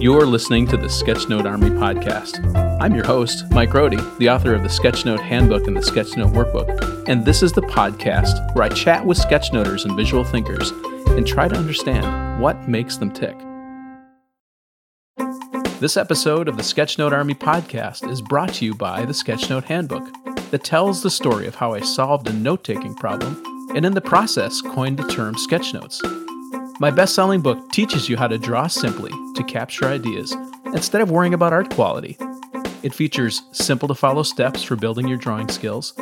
You're listening to the Sketchnote Army podcast. I'm your host, Mike Rohde, the author of the Sketchnote Handbook and the Sketchnote Workbook, and this is the podcast where I chat with sketchnoters and visual thinkers and try to understand what makes them tick. This episode of the Sketchnote Army podcast is brought to you by the Sketchnote Handbook that tells the story of how I solved a note taking problem and in the process coined the term sketchnotes. My best selling book teaches you how to draw simply to capture ideas instead of worrying about art quality. It features simple to follow steps for building your drawing skills,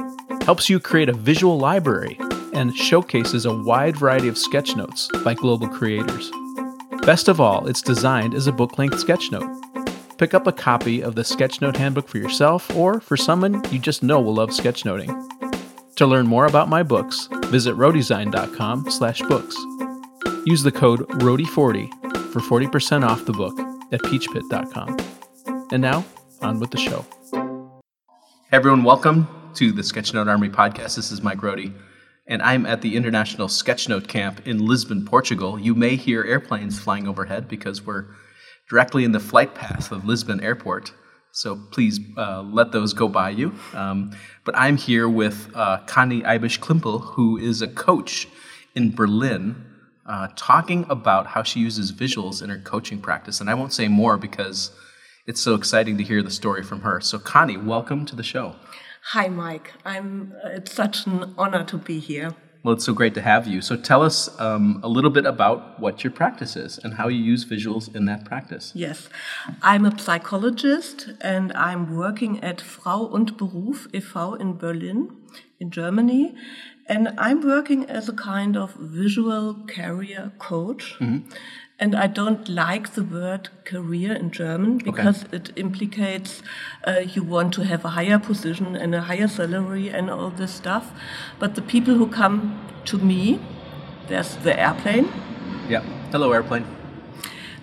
helps you create a visual library, and showcases a wide variety of sketchnotes by global creators. Best of all, it's designed as a book length sketchnote. Pick up a copy of the Sketchnote Handbook for yourself or for someone you just know will love sketchnoting. To learn more about my books, visit rohdesign.com slash books. Use the code RODY40 for 40% off the book at peachpit.com. And now, on with the show. Hey everyone, welcome to the Sketchnote Army podcast. This is Mike Rohde, and I'm at the International Sketchnote Camp in Lisbon, Portugal. You may hear airplanes flying overhead because we're directly in the flight path of Lisbon Airport. So please uh, let those go by you. Um, but I'm here with uh, Conny Eibisch Klimpel, who is a coach in Berlin uh, talking about how she uses visuals in her coaching practice. And I won't say more because it's so exciting to hear the story from her. So, Conny, welcome to the show. Hi, Mike. I'm. Uh, it's such an honor to be here. Well, it's so great to have you. So, tell us um, a little bit about what your practice is and how you use visuals in that practice. Yes, I'm a psychologist and I'm working at Frau und Beruf e.V. in Berlin, in Germany. And I'm working as a kind of visual career coach. Mm-hmm. And I don't like the word career in German because okay. it implicates uh, you want to have a higher position and a higher salary and all this stuff. But the people who come to me, there's the airplane. Yeah. Hello, airplane.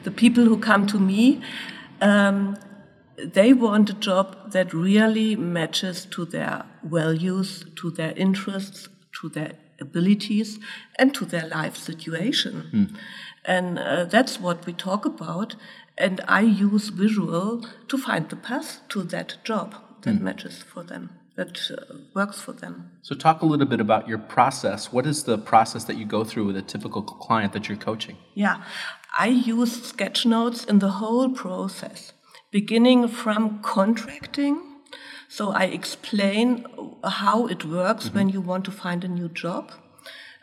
The people who come to me, um, they want a job that really matches to their values, to their interests, to their abilities, and to their life situation. Mm. And uh, that's what we talk about. And I use visual to find the path to that job that mm. matches for them, that uh, works for them. So, talk a little bit about your process. What is the process that you go through with a typical client that you're coaching? Yeah, I use sketch notes in the whole process, beginning from contracting so I explain how it works mm-hmm. when you want to find a new job.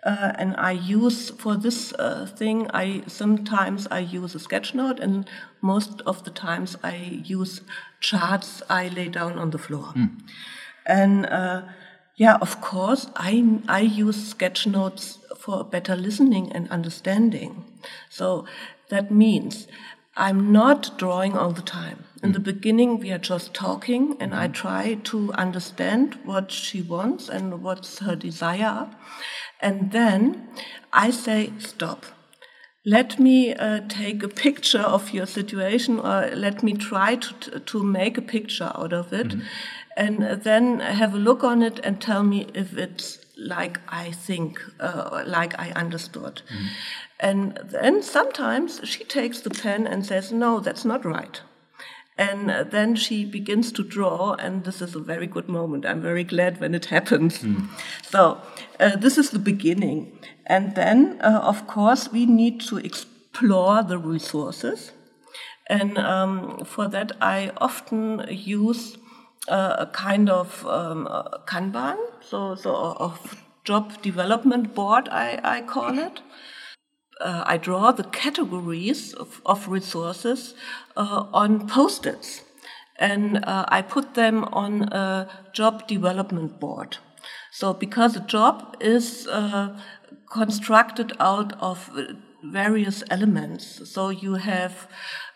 Uh, and I use for this uh, thing, I sometimes I use a sketch note, and most of the times I use charts I lay down on the floor. Mm. And uh, yeah, of course, I I use sketch notes for better listening and understanding. So that means I'm not drawing all the time. In the beginning, we are just talking, and I try to understand what she wants and what's her desire. And then I say, stop. Let me uh, take a picture of your situation, or let me try to, to make a picture out of it, mm-hmm. and then have a look on it and tell me if it's like I think, uh, like I understood. Mm-hmm. And then sometimes she takes the pen and says, No, that's not right. And then she begins to draw, and this is a very good moment. I'm very glad when it happens. Mm. So, uh, this is the beginning. And then, uh, of course, we need to explore the resources. And um, for that, I often use uh, a kind of um, Kanban, so, so of job development board, I, I call it uh, I draw the categories of, of resources uh, on post-its, and uh, I put them on a job development board. So, because a job is uh, constructed out of various elements, so you have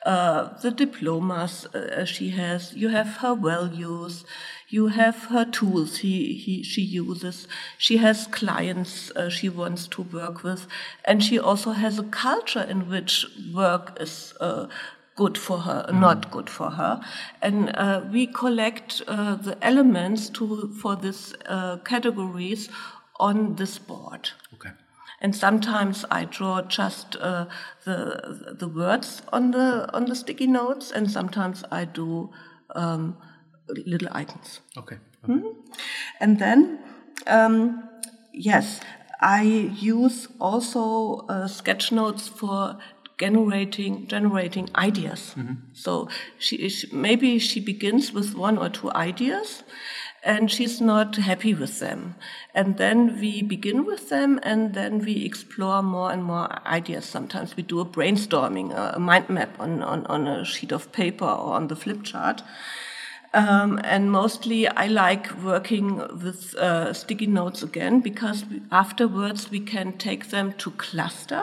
uh, the diplomas uh, she has, you have her values, you have her tools he, he, she uses. She has clients uh, she wants to work with. And she also has a culture in which work is uh, good for her, mm. not good for her. And uh, we collect uh, the elements to, for these uh, categories on this board. Okay. And sometimes I draw just uh, the the words on the on the sticky notes, and sometimes I do um, little icons. Okay. Hmm? And then, um, yes, I use also uh, sketch notes for generating generating ideas. So she, she maybe she begins with one or two ideas, and she's not happy with them. And then we begin with them, and then we explore more and more ideas. Sometimes we do a brainstorming, a mind map on, on, on a sheet of paper or on the flip chart. Um, and mostly I like working with uh, sticky notes again because we, afterwards we can take them to cluster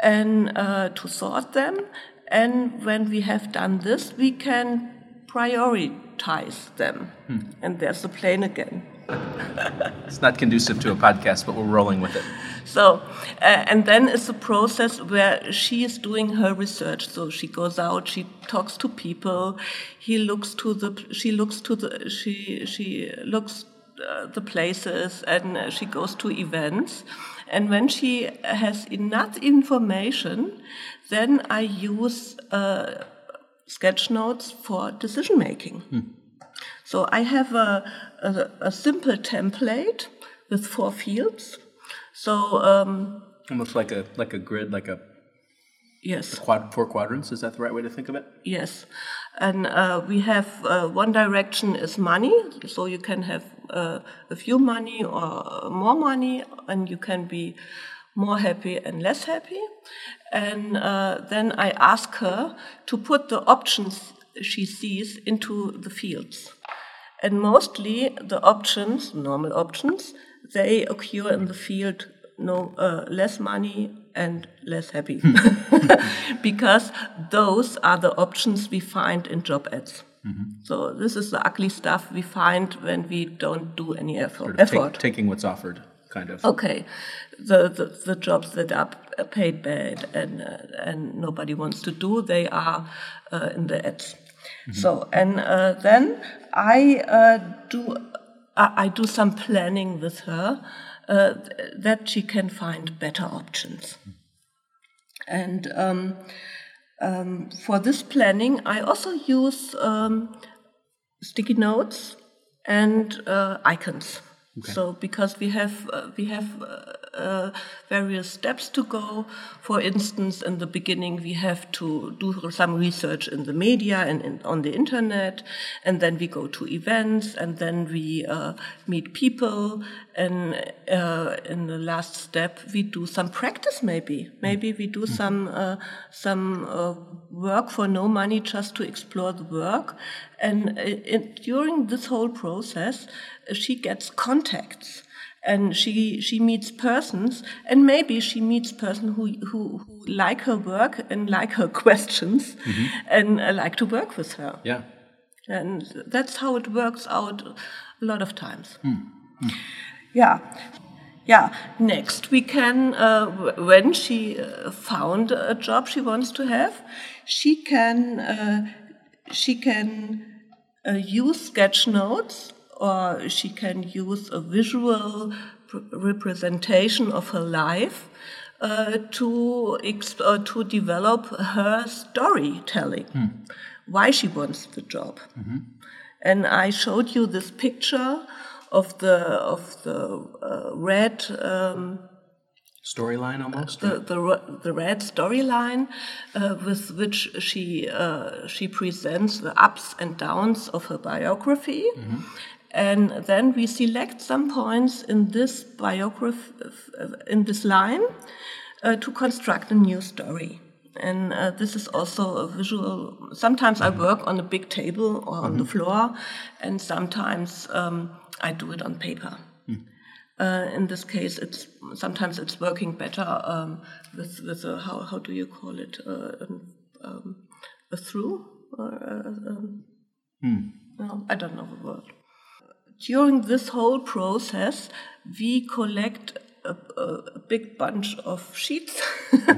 and uh, to sort them. And when we have done this, we can prioritize them. And there's the plane again. It's not conducive to a podcast, but we're rolling with it. So, uh, and then is the process where she is doing her research. So she goes out, she talks to people, he looks to the, she looks to the, she she looks uh, the places, and she goes to events. And when she has enough information, then I use uh, sketch notes for decision making. So I have a, a, a simple template with four fields. So um, Almost like a like a grid, like a yes, quad four quadrants. Is that the right way to think of it? yes, and uh, we have uh, one direction is money, so you can have uh, a few money or more money, and you can be more happy and less happy. And uh, then I ask her to put the options she sees into the fields. And mostly the options, normal options, they occur in the field no uh, less money and less happy, because those are the options we find in job ads. So this is the ugly stuff we find when we don't do any effort. Sort of take- taking what's offered, kind of. Okay, the, the, the jobs that are paid bad and uh, and nobody wants to do, they are uh, in the ads. So and uh, then I uh, do I, do some planning with her uh, that she can find better options. And um, um, for this planning, I also use um, sticky notes and uh, icons. So because we have uh, we have uh, uh, various steps to go. For instance, in the beginning, we have to do some research in the media and in, on the internet, and then we go to events, and then we uh, meet people, and uh, in the last step, we do some practice. Maybe maybe we do some uh, some uh, work for no money just to explore the work, and in, during this whole process, she gets contacts and she she meets persons and maybe she meets person who who, who like her work and like her questions and uh, like to work with her. Yeah. and that's how it works out a lot of times. Yeah. Yeah. Next we can uh, when she uh, found a job she wants to have she can uh, she can uh, use sketch notes or she can use a visual pr- representation of her life uh, to uh, to develop her storytelling why she wants the job and I showed you this picture of the of the uh, red um, Storyline almost. the the, the red storyline uh, with which she uh, she presents the ups and downs of her biography. And then we select some points in this in this line, uh, to construct a new story. And uh, this is also a visual. Sometimes I work on a big table or on the floor, and sometimes um, I do it on paper. Uh, in this case, it's sometimes it's working better um, with with a how how do you call it uh, um, um, a through or uh, um, no, I don't know the word. During this whole process, we collect a, a, big bunch of sheets,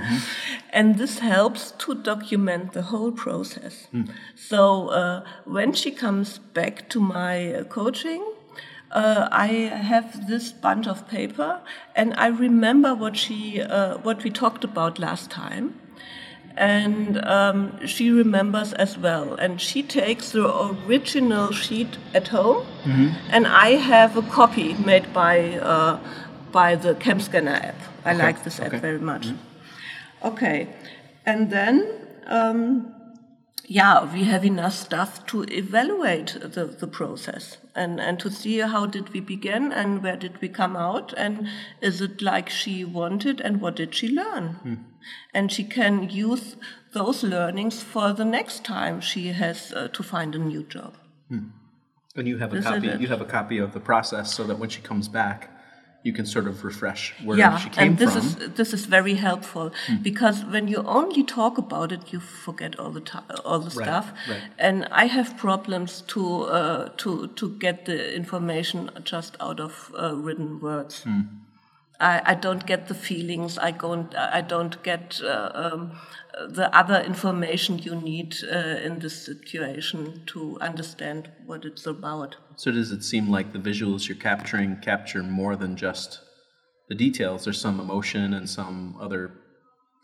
and this helps to document the whole process. So uh, when she comes back to my uh, coaching, uh, I have this bunch of paper, and I remember what she, uh, what we talked about last time, and um, she remembers as well. And she takes the original sheet at home, mm-hmm. and I have a copy made by uh, by the CamScanner app. I okay. like this app okay. very much. Mm-hmm. Okay, and then. Um, yeah, we have enough stuff to evaluate the, the process and, and to see how did we begin and where did we come out and is it like she wanted and what did she learn? Hmm. And she can use those learnings for the next time she has uh, to find a new job. Hmm. And you have a copy. You have a copy of the process so that when she comes back, you can sort of refresh where yeah, she came and this from. is this is very helpful mm. because when you only talk about it, you forget all the time, all the right, stuff. Right. And I have problems to uh, to to get the information just out of uh, written words. Mm. I, I don't get the feelings. I don't. I don't get uh, um, the other information you need uh, in this situation to understand what it's about. So does it seem like the visuals you're capturing capture more than just the details? There's some emotion and some other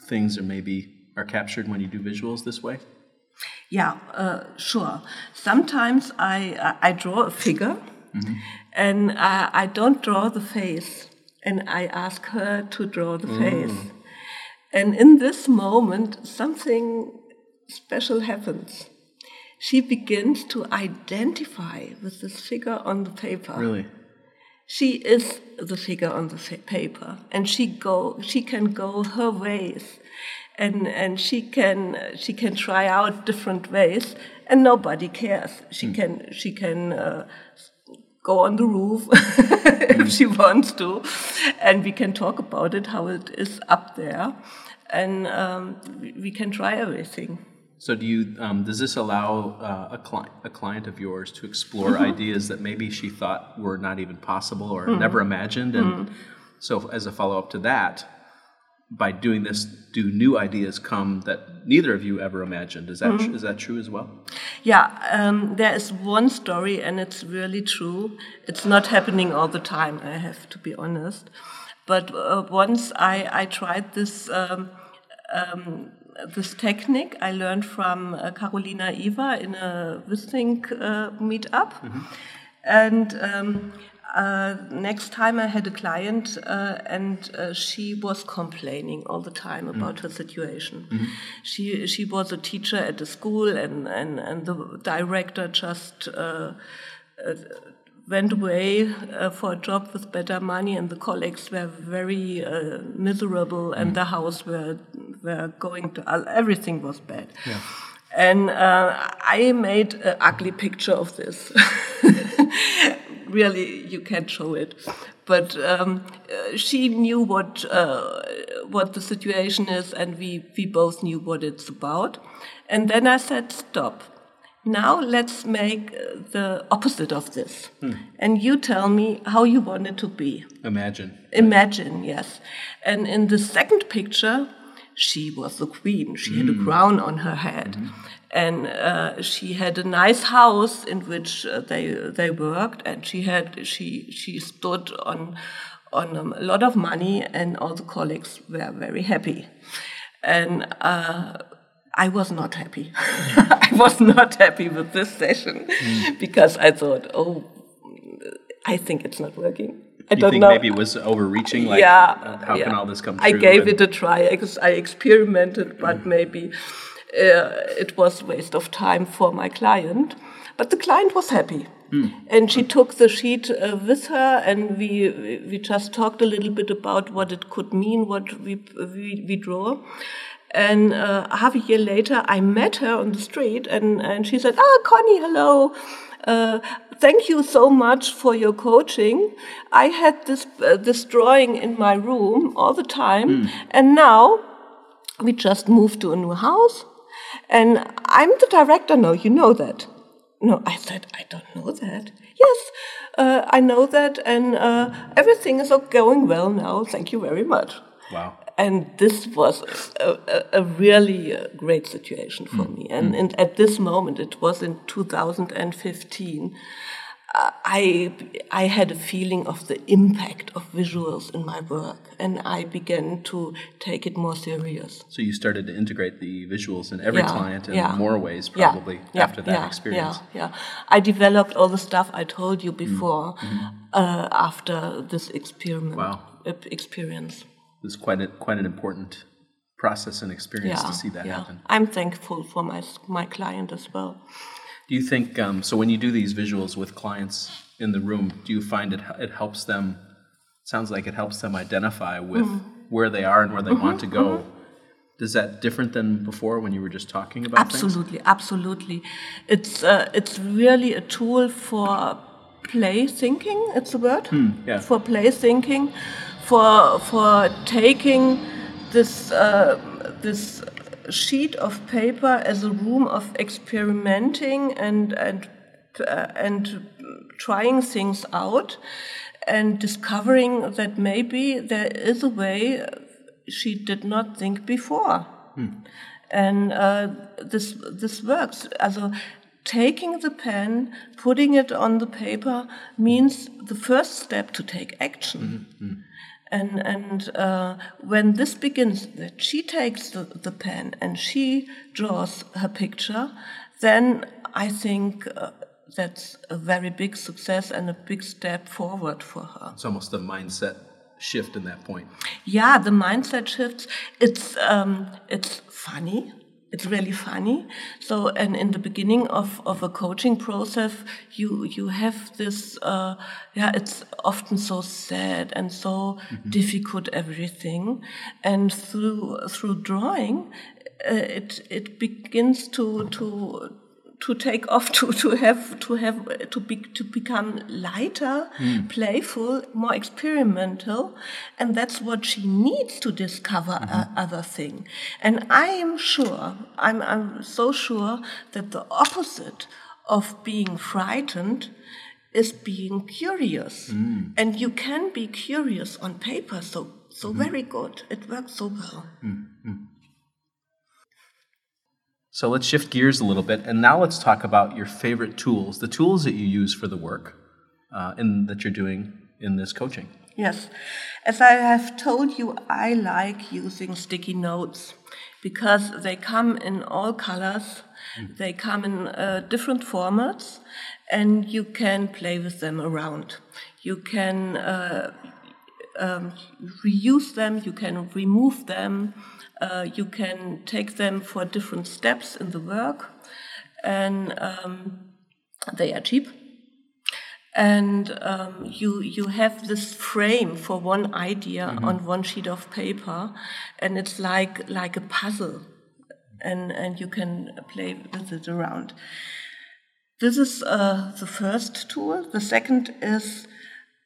things that maybe are captured when you do visuals this way. Yeah, uh, sure. Sometimes I I draw a figure, mm-hmm. and I, I don't draw the face and I ask her to draw the mm. face. And in this moment, something special happens. She begins to identify with this figure on the paper. Really? She is the figure on the paper, and she go. She can go her ways, and and she can she can try out different ways, and nobody cares. She mm. can she can uh, go on the roof if she wants to, and we can talk about it how it is up there, and um, we can try everything. So, do you um, does this allow uh, a client a client of yours to explore mm-hmm. ideas that maybe she thought were not even possible or mm-hmm. never imagined, and mm-hmm. so as a follow up to that, by doing this, do new ideas come that neither of you ever imagined? Is that mm-hmm. is that true as well? Yeah, um, there is one story, and it's really true. It's not happening all the time. I have to be honest. But uh, once I, I tried this um, um, this technique I learned from uh, Carolina Eva in a Withink uh, meetup, mm-hmm. and um, uh, next time I had a client uh, and uh, she was complaining all the time about mm. her situation. Mm-hmm. She she was a teacher at a school and and, and the director just uh, uh, went away uh, for a job with better money and the colleagues were very miserable mm. and the house were were going to everything was bad. Yeah. And I made an ugly picture of this. really you can't show it. But um, uh, she knew what uh, what the situation is, and we we both knew what it's about. And then I said, "Stop. Now let's make uh, the opposite of this, hmm. and you tell me how you want it to be." Imagine. Imagine, yes. And in the second picture, she was the queen. She mm. had a hmm. crown on her head. Mm -hmm and uh, she had a nice house in which uh, they they worked, and she had she she stood on on a lot of money, and all the colleagues were very happy, and. Uh, I was not happy. I was not happy with this session mm. because I thought, oh, I think it's not working. I you don't think know. Maybe it was overreaching. Like, yeah. How yeah. can all this come? I gave it a try. I experimented, but mm. maybe uh, it was waste of time for my client. But the client was happy. Mm. And she took the sheet uh, with her, and we we just talked a little bit about what it could mean, what we we, we draw. And uh, half a year later, I met her on the street, and, and she said, "Ah, Conny, hello. Uh, thank you so much for your coaching. I had this uh, this drawing in my room all the time, mm. and now we just moved to a new house." And I'm the director now, you know that. No, I said, I don't know that. Yes, uh, I know that, and uh, everything is going well now. Thank you very much. Wow. And this was a, a, a really uh, great situation for mm. me. And, mm. and, at this moment, it was in 2015. I I had a feeling of the impact of visuals in my work, and I began to take it more serious. So you started to integrate the visuals in every Yeah, client in yeah. more ways, probably yeah, after that experience. Yeah, yeah. I developed all the stuff I told you before Mm-hmm. uh, after this experiment. Wow. Experience. Was quite a, quite an important process and experience Yeah, to see that yeah. happen. I'm thankful for my my client as well. Do you think um, so? When you do these visuals with clients in the room, do you find it it helps them? Sounds like it helps them identify with Mm-hmm. where they are and where they want to go. Is that different than before when you were just talking about things? Absolutely, absolutely. It's uh, it's really a tool for play thinking. It's a word Hmm, yeah. for play thinking, for for taking this uh, this sheet of paper as a room of experimenting and and uh, and trying things out and discovering that maybe there is a way she did not think before. And uh, this this works. Also, taking the pen, putting it on the paper means the first step to take action. And and uh, when this begins, that she takes the, the pen and she draws her picture, then I think uh, that's a very big success and a big step forward for her. It's almost a mindset shift in that point. Yeah, the mindset shifts. It's um, it's funny. It's really funny. So, and in the beginning of, of a coaching process, you you have this. Uh, yeah, it's often so sad and so difficult everything, and through through drawing, uh, it it begins to to to take off to, to have to have to be to become lighter hmm. playful more experimental and that's what she needs to discover a other thing. And i am sure I'm, I'm so sure that the opposite of being frightened is being curious. Hmm. And you can be curious on paper so so mm-hmm. very good. It works so well hmm, So let's shift gears a little bit, and now let's talk about your favorite tools, the tools that you use for the work uh, in, that you're doing in this coaching. Yes. As I have told you, I like using sticky notes because they come in all colors, they come in uh, different formats, and you can play with them around. You can uh, um, reuse them, you can remove them, uh, you can take them for different steps in the work, and um, they are cheap and um, you you have this frame for one idea on one sheet of paper, and it's like like a puzzle, and and you can play with it around. This is uh, the first tool. The second is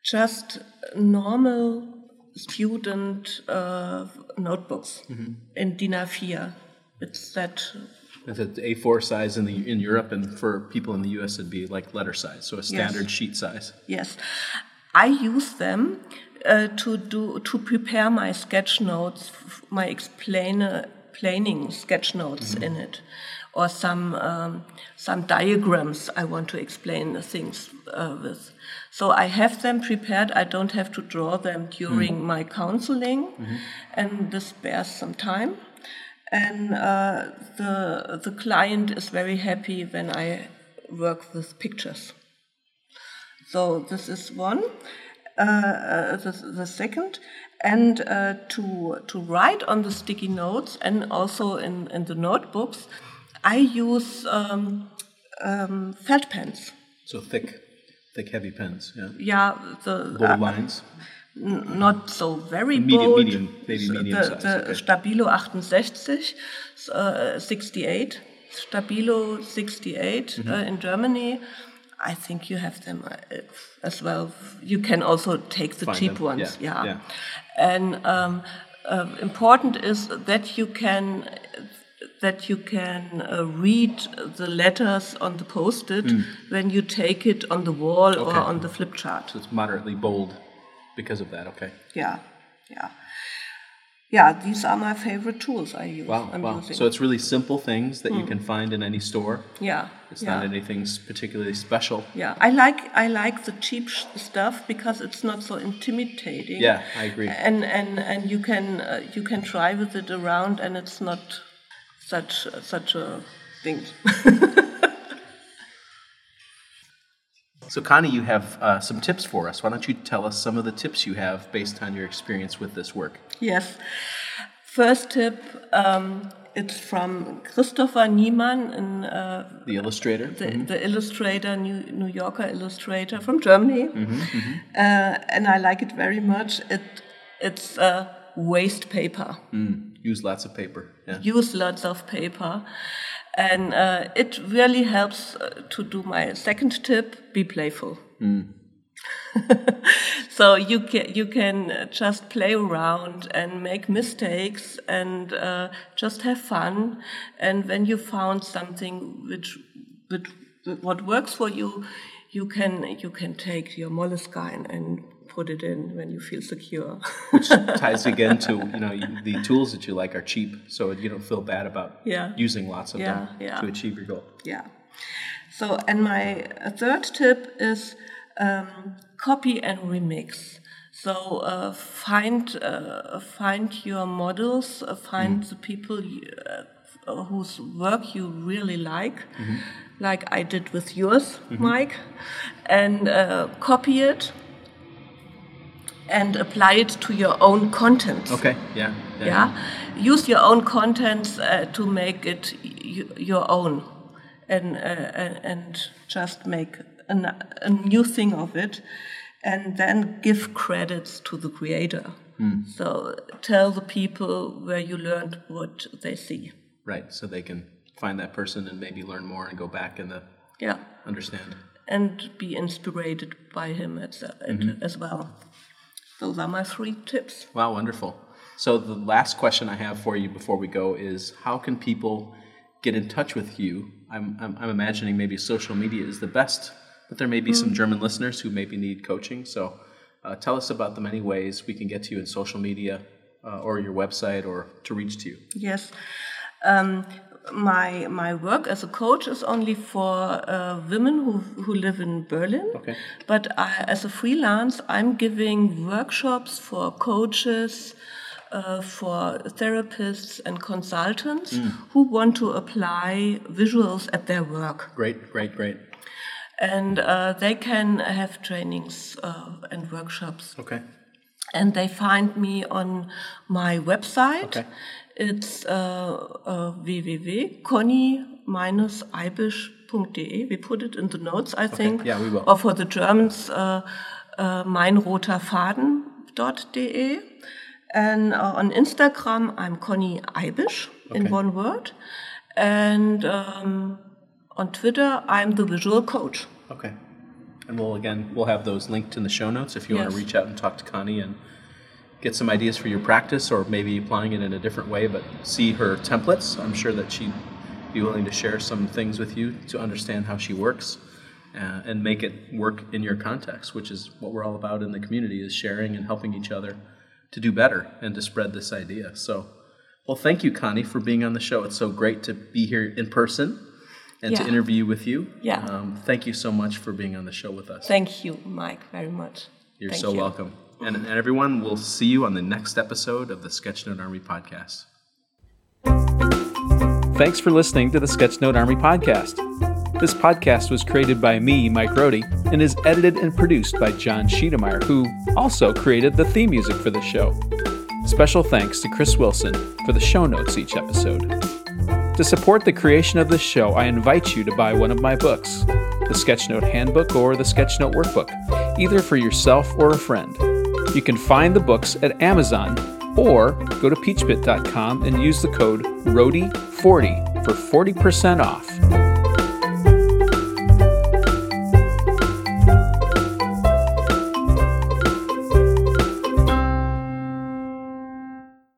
just normal student uh, notebooks in DIN A4. It's that It's an A4 size in the in Europe, and for people in the US, it'd be like letter size, so a standard sheet size. Yes, I use them uh, to do to prepare my sketch notes, my explainer planning sketch notes in it, or some um, some diagrams I want to explain the things uh, with. So I have them prepared. I don't have to draw them during my counseling, and this spares some time. And uh, the the client is very happy when I work with pictures. So this is one. Uh, uh, the, the second, and uh, to to write on the sticky notes and also in, in the notebooks, I use um, um, felt pens. So thick, thick, heavy pens. Yeah, Yeah, the bold uh, lines. not so very Medium- bold. medium, maybe medium the, size, the okay. Stabilo 68, uh, 68, Stabilo 68 Mm-hmm. uh, in Germany. I think you have them uh, as well. You can also take the Find cheap them, ones. yeah, Yeah. yeah. And um, uh, important is that you can that you can uh, read the letters on the post-it when you take it on the wall or Hmm. On the flip chart. So it's moderately bold because of that. Okay. Yeah, yeah. yeah, these are my favorite tools I use. Wow, I'm wow. using. So it's really simple things that you can find in any store. yeah, It's yeah. not anything particularly special. Yeah, I like I like the cheap stuff because it's not so intimidating. Yeah, I agree. And and and you can uh, you can try with it around, and it's not such such a thing. So, Conny, you have uh, some tips for us. Why don't you tell us some of the tips you have based on your experience with this work? yes. First tip. Um, it's from Christopher Niemann, in, uh, The illustrator. the, the illustrator, New, New Yorker illustrator from Germany, Uh, and I like it very much. It it's uh, waste paper. Mm, use lots of paper. Yeah. use lots of paper. And uh, it really helps uh, to do my second tip be playful. so you can, you can just play around and make mistakes and uh, just have fun. And when you found something which, which what works for you, you can you can take your moleskine and put it in when you feel secure. Which ties again to you know the tools that you like are cheap, so you don't feel bad about Yeah. using lots of Yeah, them yeah. to achieve your goal. Yeah. So, and my uh, third tip is um, copy and remix. So uh, find uh, find your models, uh, find the people you, uh, whose work you really like, like I did with yours, Mike, and uh, copy it and apply it to your own content. Okay. Yeah. Yeah, use your own contents uh, to make it y- your own, and uh, and and just make an, a new thing of it, and then give credits to the creator. So tell the people where you learned what they see. Right. So they can find that person and maybe learn more and go back and Yeah, understand. and be inspired by him as, as well. Those are my three tips. Wow, wonderful. So the last question I have for you before we go is how can people get in touch with you? I'm, I'm, I'm imagining maybe social media is the best, but there may be some German listeners who maybe need coaching. So uh, tell us about the many ways we can get to you in social media uh, or your website or to reach to you. Yes. Um, my my work as a coach is only for uh, women who who live in Berlin. Okay. But I, as a freelance, I'm giving workshops for coaches, uh, for therapists and consultants who want to apply visuals at their work, Great, great, great. and uh, they can have trainings uh, and workshops Okay. and they find me on my website. Okay. It's uh, uh, www.conny-eibisch.de. We put it in the notes, I think. Yeah, we will. Or for the Germans, uh, uh, meinroterfaden.de. And uh, on Instagram, I'm Conny Eibisch in one word. And um, on Twitter, I'm the visual coach. Okay. And we'll again we'll have those linked in the show notes if you want to reach out and talk to Conny and get some ideas for your practice or maybe applying it in a different way, but see her templates. I'm sure that she'd be willing to share some things with you to understand how she works uh, and make it work in your context, which is what we're all about in the community is sharing and helping each other to do better and to spread this idea. So, well, thank you, Conny, for being on the show. It's so great to be here in person and to interview with you. Yeah. Um, thank you so much for being on the show with us. Thank you, Mike, very much. You're Thank so you. welcome. And, everyone, we'll see you on the next episode of the Sketchnote Army podcast. Thanks for listening to the Sketchnote Army podcast. This podcast was created by me, Mike Rohde, and is edited and produced by John Schiedemeyer, who also created the theme music for the show. Special thanks to Chris Wilson for the show notes each episode. To support the creation of this show, I invite you to buy one of my books, the Sketchnote Handbook or the Sketchnote Workbook, either for yourself or a friend. You can find the books at Amazon or go to peachpit.com and use the code RODI40 for 40% off.